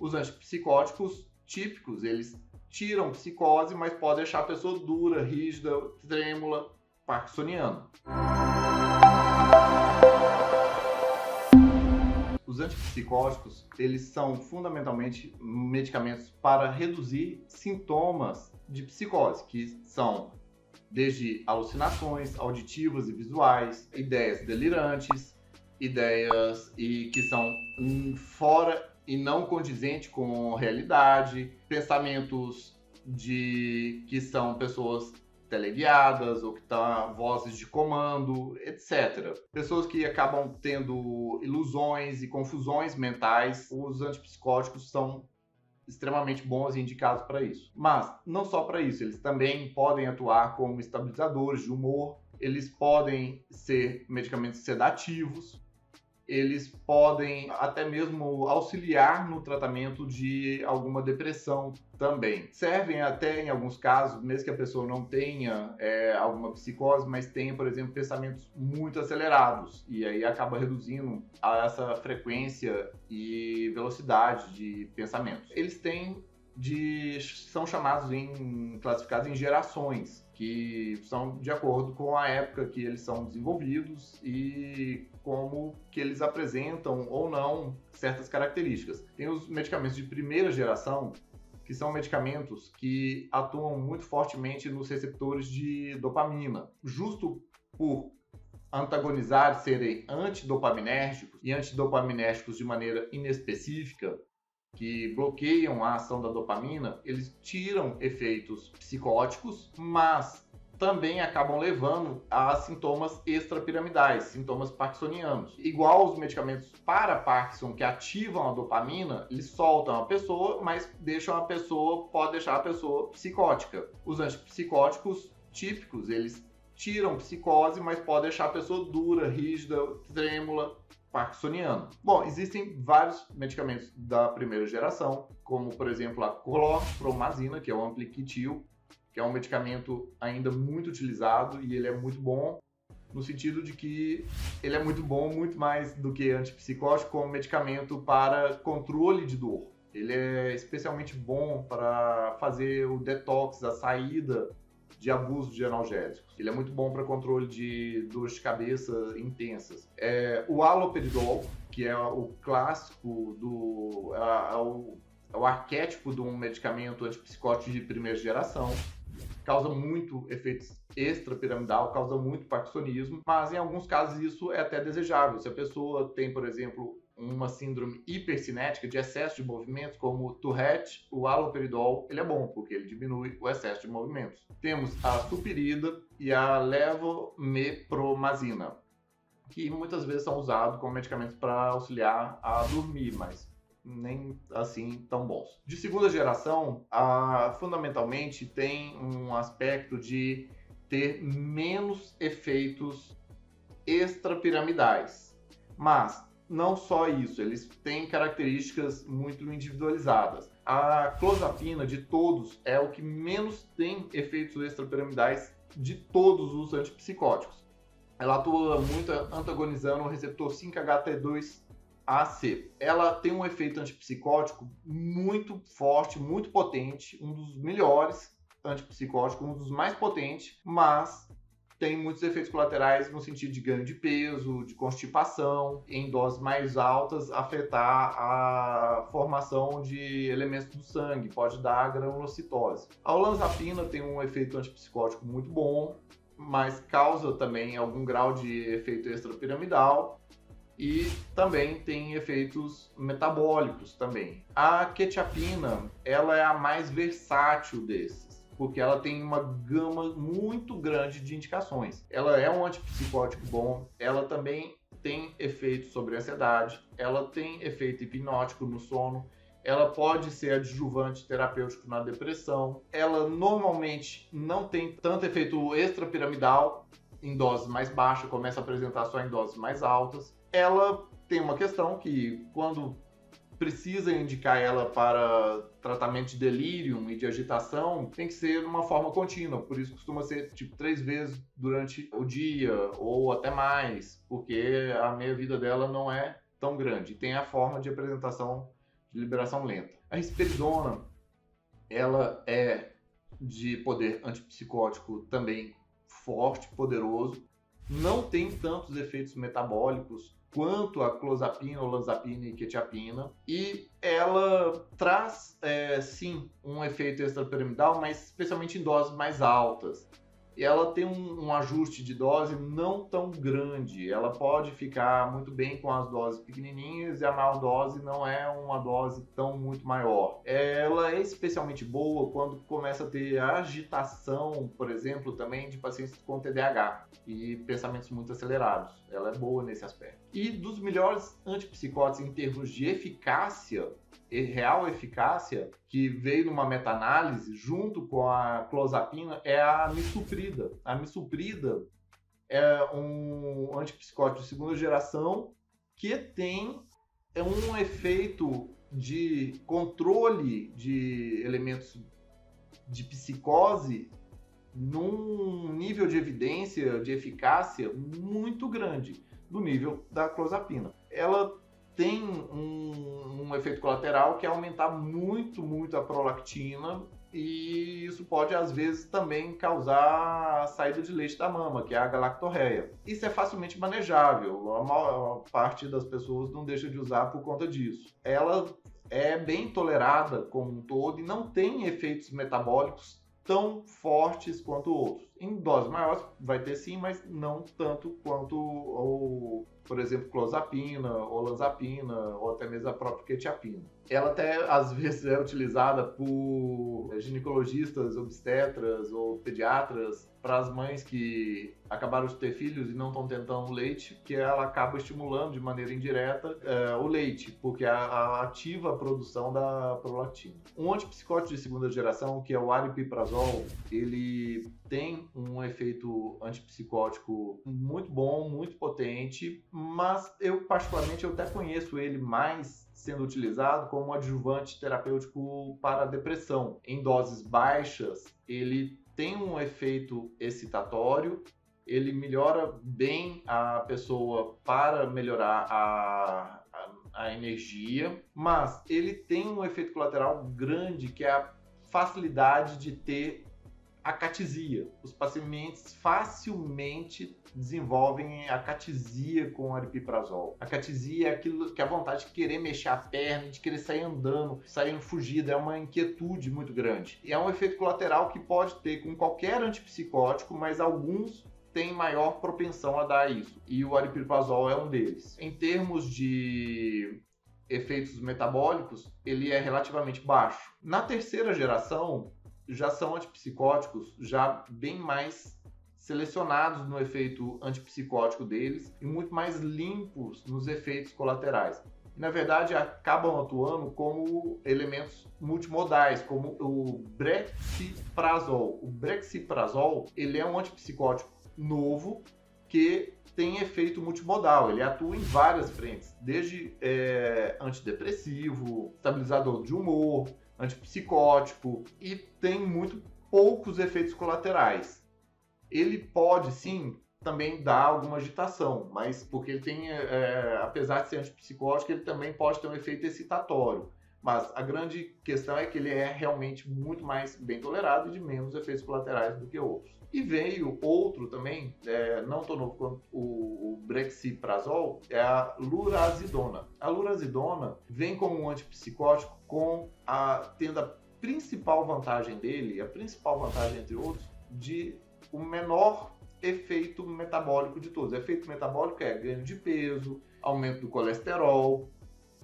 Os antipsicóticos típicos, eles tiram psicose, mas podem deixar a pessoa dura, rígida, trêmula, parkinsoniana. Os antipsicóticos, eles são fundamentalmente medicamentos para reduzir sintomas de psicose, que são desde alucinações auditivas e visuais, ideias delirantes, ideias e que são fora e não condizente com realidade, pensamentos de que são pessoas teleguiadas ou que estão vozes de comando, etc. Pessoas que acabam tendo ilusões e confusões mentais, os antipsicóticos são extremamente bons e indicados para isso. Mas não só para isso, eles também podem atuar como estabilizadores de humor, eles podem ser medicamentos sedativos, eles podem até mesmo auxiliar no tratamento de alguma depressão também. Servem até em alguns casos, mesmo que a pessoa não tenha é, alguma psicose, mas tenha, por exemplo, pensamentos muito acelerados e aí acaba reduzindo essa frequência e velocidade de pensamentos. Eles têm de são chamados em classificados em gerações, que são de acordo com a época que eles são desenvolvidos e como que eles apresentam ou não certas características. Tem os medicamentos de primeira geração, que são medicamentos que atuam muito fortemente nos receptores de dopamina, justo por antagonizar, serem antidopaminérgicos e antidopaminérgicos de maneira inespecífica, que bloqueiam a ação da dopamina, eles tiram efeitos psicóticos, mas também acabam levando a sintomas extrapiramidais, sintomas parkinsonianos. Igual os medicamentos para Parkinson que ativam a dopamina, eles soltam a pessoa, mas deixam a pessoa, pode deixar a pessoa psicótica. Os antipsicóticos típicos, eles tiram psicose, mas pode deixar a pessoa dura, rígida, trêmula, parkinsoniano. Bom, existem vários medicamentos da primeira geração, como por exemplo a clorpromazina, que é o ampliquitil, que é um medicamento ainda muito utilizado e ele é muito bom no sentido de que ele é muito bom, muito mais do que antipsicótico, como medicamento para controle de dor. Ele é especialmente bom para fazer o detox, a saída de abuso de analgésicos. Ele é muito bom para controle de dores de cabeça intensas. É, o haloperidol, que é o clássico do é, é o, é o arquétipo de um medicamento antipsicótico de primeira geração, causa muito efeitos extrapiramidal, causa muito parkinsonismo, mas em alguns casos isso é até desejável. Se a pessoa tem, por exemplo, uma síndrome hipercinética de excesso de movimentos, como o Tourette, o haloperidol, ele é bom, porque ele diminui o excesso de movimentos. Temos a supirida e a levomepromazina, que muitas vezes são usados como medicamentos para auxiliar a dormir, mas nem assim tão bons. De segunda geração, a, fundamentalmente tem um aspecto de ter menos efeitos extrapiramidais. Mas não só isso, eles têm características muito individualizadas. A clozapina de todos é o que menos tem efeitos extrapiramidais de todos os antipsicóticos. Ela atua muito antagonizando o receptor 5-HT2 AC. Ela tem um efeito antipsicótico muito forte, muito potente, um dos melhores antipsicóticos, um dos mais potentes, mas tem muitos efeitos colaterais no sentido de ganho de peso, de constipação, em doses mais altas afetar a formação de elementos do sangue, pode dar granulocitose. A olanzapina tem um efeito antipsicótico muito bom, mas causa também algum grau de efeito extrapiramidal e também tem efeitos metabólicos também. A quetiapina, ela é a mais versátil desses, porque ela tem uma gama muito grande de indicações. Ela é um antipsicótico bom, ela também tem efeito sobre a ansiedade, ela tem efeito hipnótico no sono, ela pode ser adjuvante terapêutico na depressão. Ela normalmente não tem tanto efeito extrapiramidal em doses mais baixas, começa a apresentar só em doses mais altas ela tem uma questão que quando precisa indicar ela para tratamento de delírio e de agitação, tem que ser uma forma contínua. Por isso costuma ser tipo três vezes durante o dia ou até mais, porque a meia vida dela não é tão grande. Tem a forma de apresentação de liberação lenta. A risperidona, ela é de poder antipsicótico também forte, poderoso, não tem tantos efeitos metabólicos quanto a clozapina, olanzapina e quetiapina. E ela traz, é, sim, um efeito extrapiramidal, mas especialmente em doses mais altas e ela tem um, um, ajuste de dose não tão grande. Ela pode ficar muito bem com as doses pequenininhas e a maior dose não é uma dose tão muito maior. Ela é especialmente boa quando começa a ter agitação, por exemplo, também de pacientes com TDAH e pensamentos muito acelerados. Ela é boa nesse aspecto. E dos melhores antipsicóticos em termos de eficácia, real eficácia, que veio numa meta-análise junto com a clozapina, é a misoprida. A misoprida é um antipsicótico de segunda geração que tem um efeito de controle de elementos de psicose num nível de evidência, de eficácia muito grande do nível da clozapina. Ela tem um, um, efeito colateral que é aumentar muito, muito a prolactina e isso pode às vezes também causar a saída de leite da mama, que é a galactorreia. Isso é facilmente manejável, a maior parte das pessoas não deixa de usar por conta disso. Ela é bem tolerada como um todo e não tem efeitos metabólicos tão fortes quanto outros. Em doses maiores vai ter sim, mas não tanto quanto o, por exemplo, clozapina, olanzapina ou até mesmo a própria quetiapina. Ela até às vezes é utilizada por ginecologistas, obstetras ou pediatras para as mães que acabaram de ter filhos e não estão tentando leite, que ela acaba estimulando de maneira indireta é, o leite, porque a, a ativa a produção da prolactina. Um antipsicótico de segunda geração, que é o aripiprazol, ele tem um efeito antipsicótico muito bom, muito potente, mas eu particularmente eu até conheço ele mais sendo utilizado como adjuvante terapêutico para depressão. Em doses baixas, ele tem um efeito excitatório, ele melhora bem a pessoa para melhorar a, a, a energia, mas ele tem um efeito colateral grande que é a facilidade de ter acatisia. Os pacientes facilmente desenvolvem acatisia com aripiprazol. Acatisia é aquilo que é a vontade de querer mexer a perna, de querer sair andando, sair fugida, é uma inquietude muito grande. E é um efeito colateral que pode ter com qualquer antipsicótico, mas alguns têm maior propensão a dar isso. E o aripiprazol é um deles. Em termos de efeitos metabólicos, ele é relativamente baixo. Na terceira geração, já são antipsicóticos já bem mais selecionados no efeito antipsicótico deles e muito mais limpos nos efeitos colaterais. E, na verdade, acabam atuando como elementos multimodais, como o brexiprazol. O brexiprazol ele é um antipsicótico novo que tem efeito multimodal. Ele atua em várias frentes, desde é, antidepressivo, estabilizador de humor, antipsicótico e tem muito poucos efeitos colaterais. Ele pode sim também dar alguma agitação, mas porque ele tem, é, apesar de ser antipsicótico, ele também pode ter um efeito excitatório. Mas a grande questão é que ele é realmente muito mais bem tolerado e de menos efeitos colaterais do que outros. E veio outro também, é, não tão novo quanto o, o Brexiprazol, é a lurazidona. A lurazidona vem como um antipsicótico com a tendo a principal vantagem dele, a principal vantagem entre outros, de o menor efeito metabólico de todos. O efeito metabólico é ganho de peso, aumento do colesterol,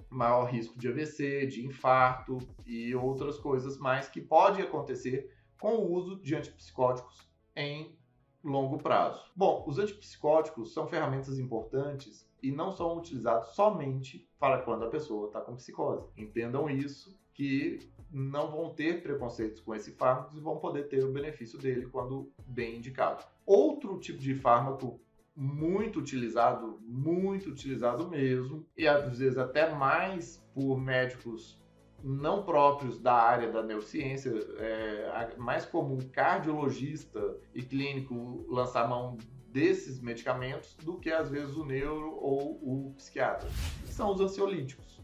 maior risco de AVC, de infarto e outras coisas mais que pode acontecer com o uso de antipsicóticos em longo prazo. Bom, os antipsicóticos são ferramentas importantes e não são utilizados somente para quando a pessoa está com psicose. Entendam isso, que não vão ter preconceitos com esse fármaco e vão poder ter o benefício dele quando bem indicado. Outro tipo de fármaco muito utilizado, muito utilizado mesmo, e às vezes até mais por médicos não próprios da área da neurociência, é mais comum cardiologista e clínico lançar mão desses medicamentos do que às vezes o neuro ou o psiquiatra. São os ansiolíticos.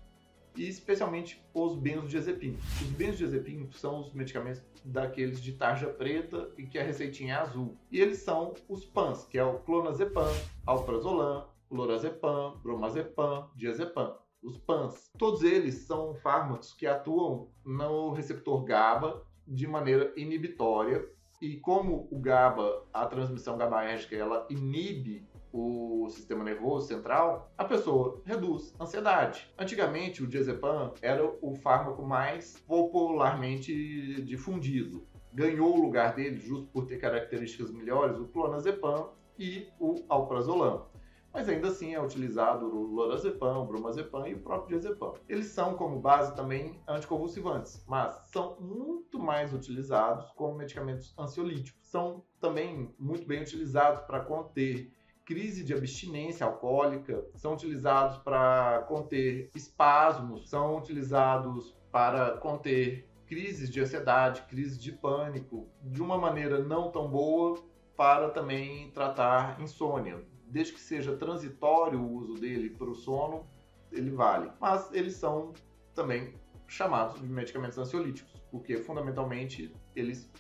e especialmente os benzodiazepínicos. Os benzodiazepínicos são os medicamentos daqueles de tarja preta e que a receitinha é azul. E eles são os PANs, que é o clonazepam, alprazolam, lorazepam, bromazepam, diazepam. Os PANs. Todos eles são fármacos que atuam no receptor GABA de maneira inibitória e como o GABA, a transmissão GABAérgica, ela inibe o sistema nervoso central, a pessoa reduz ansiedade. Antigamente, o diazepam era o fármaco mais popularmente difundido. Ganhou o lugar dele, justo por ter características melhores, o clonazepam e o alprazolam. Mas ainda assim é utilizado o lorazepam, o bromazepam e o próprio diazepam. Eles são como base também anticonvulsivantes, mas são muito mais utilizados como medicamentos ansiolíticos. São também muito bem utilizados para conter crise de abstinência alcoólica, são utilizados para conter espasmos, são utilizados para conter crises de ansiedade, crises de pânico, de uma maneira não tão boa para também tratar insônia. Desde que seja transitório o uso dele para o sono, ele vale. Mas eles são também chamados de medicamentos ansiolíticos, porque fundamentalmente eles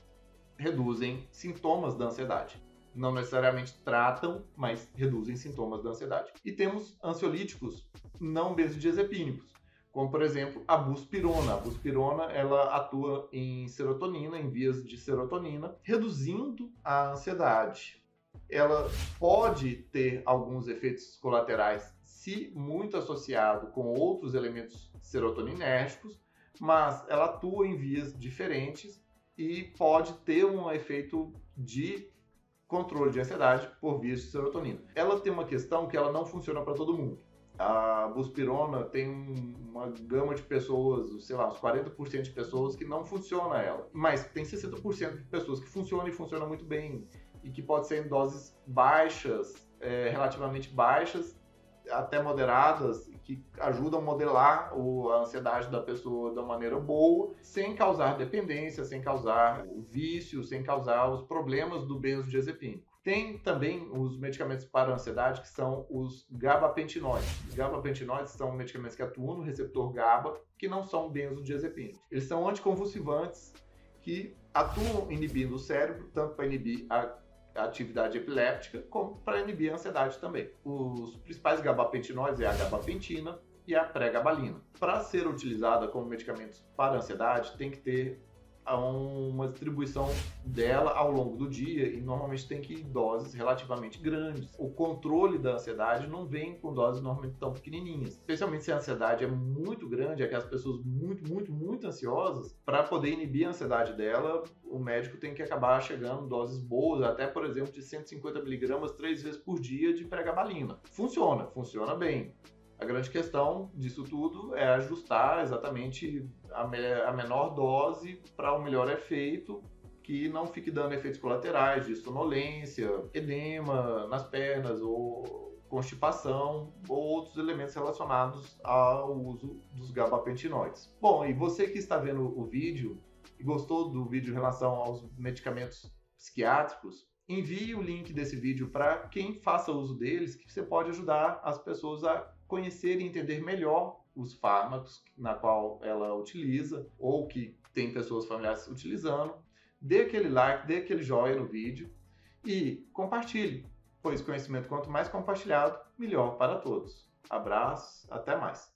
reduzem sintomas da ansiedade não necessariamente tratam, mas reduzem sintomas da ansiedade. E temos ansiolíticos não benzodiazepínicos, como por exemplo a buspirona. A buspirona ela atua em serotonina, em vias de serotonina, reduzindo a ansiedade. Ela pode ter alguns efeitos colaterais se muito associado com outros elementos serotoninérgicos, mas ela atua em vias diferentes e pode ter um efeito de controle de ansiedade por via de serotonina. Ela tem uma questão que ela não funciona para todo mundo. A buspirona tem uma gama de pessoas, sei lá, uns 40% de pessoas que não funciona ela. Mas tem 60% de pessoas que funcionam e funcionam muito bem. E que pode ser em doses baixas, é, relativamente baixas, até moderadas, que ajudam a modelar a ansiedade da pessoa da maneira boa, sem causar dependência, sem causar vício, sem causar os problemas do benzodiazepínico. Tem também os medicamentos para ansiedade, que são os gabapentinoides. Os gabapentinoides são medicamentos que atuam no receptor GABA, que não são benzodiazepínicos. Eles são anticonvulsivantes que atuam inibindo o cérebro, tanto para inibir a atividade epiléptica, como para inibir a ansiedade também. Os principais gabapentinoides é a gabapentina e a pregabalina. Para ser utilizada como medicamentos para ansiedade, tem que ter uma distribuição dela ao longo do dia e normalmente tem que ir doses relativamente grandes. O controle da ansiedade não vem com doses normalmente tão pequenininhas, especialmente se a ansiedade é muito grande, aquelas pessoas muito, muito, muito ansiosas, para poder inibir a ansiedade dela, o médico tem que acabar chegando doses boas, até por exemplo de 150 miligramas três vezes por dia de pregabalina. Funciona, funciona bem. A grande questão disso tudo é ajustar exatamente a, me a menor dose para o melhor efeito, que não fique dando efeitos colaterais de sonolência, edema nas pernas ou constipação ou outros elementos relacionados ao uso dos gabapentinoides. Bom, e você que está vendo o vídeo e gostou do vídeo em relação aos medicamentos psiquiátricos, envie o link desse vídeo para quem faça uso deles, que você pode ajudar as pessoas a conhecer e entender melhor os fármacos na qual ela utiliza ou que tem pessoas familiares utilizando. Dê aquele like, dê aquele joinha no vídeo e compartilhe, pois conhecimento quanto mais compartilhado, melhor para todos. Abraços, até mais.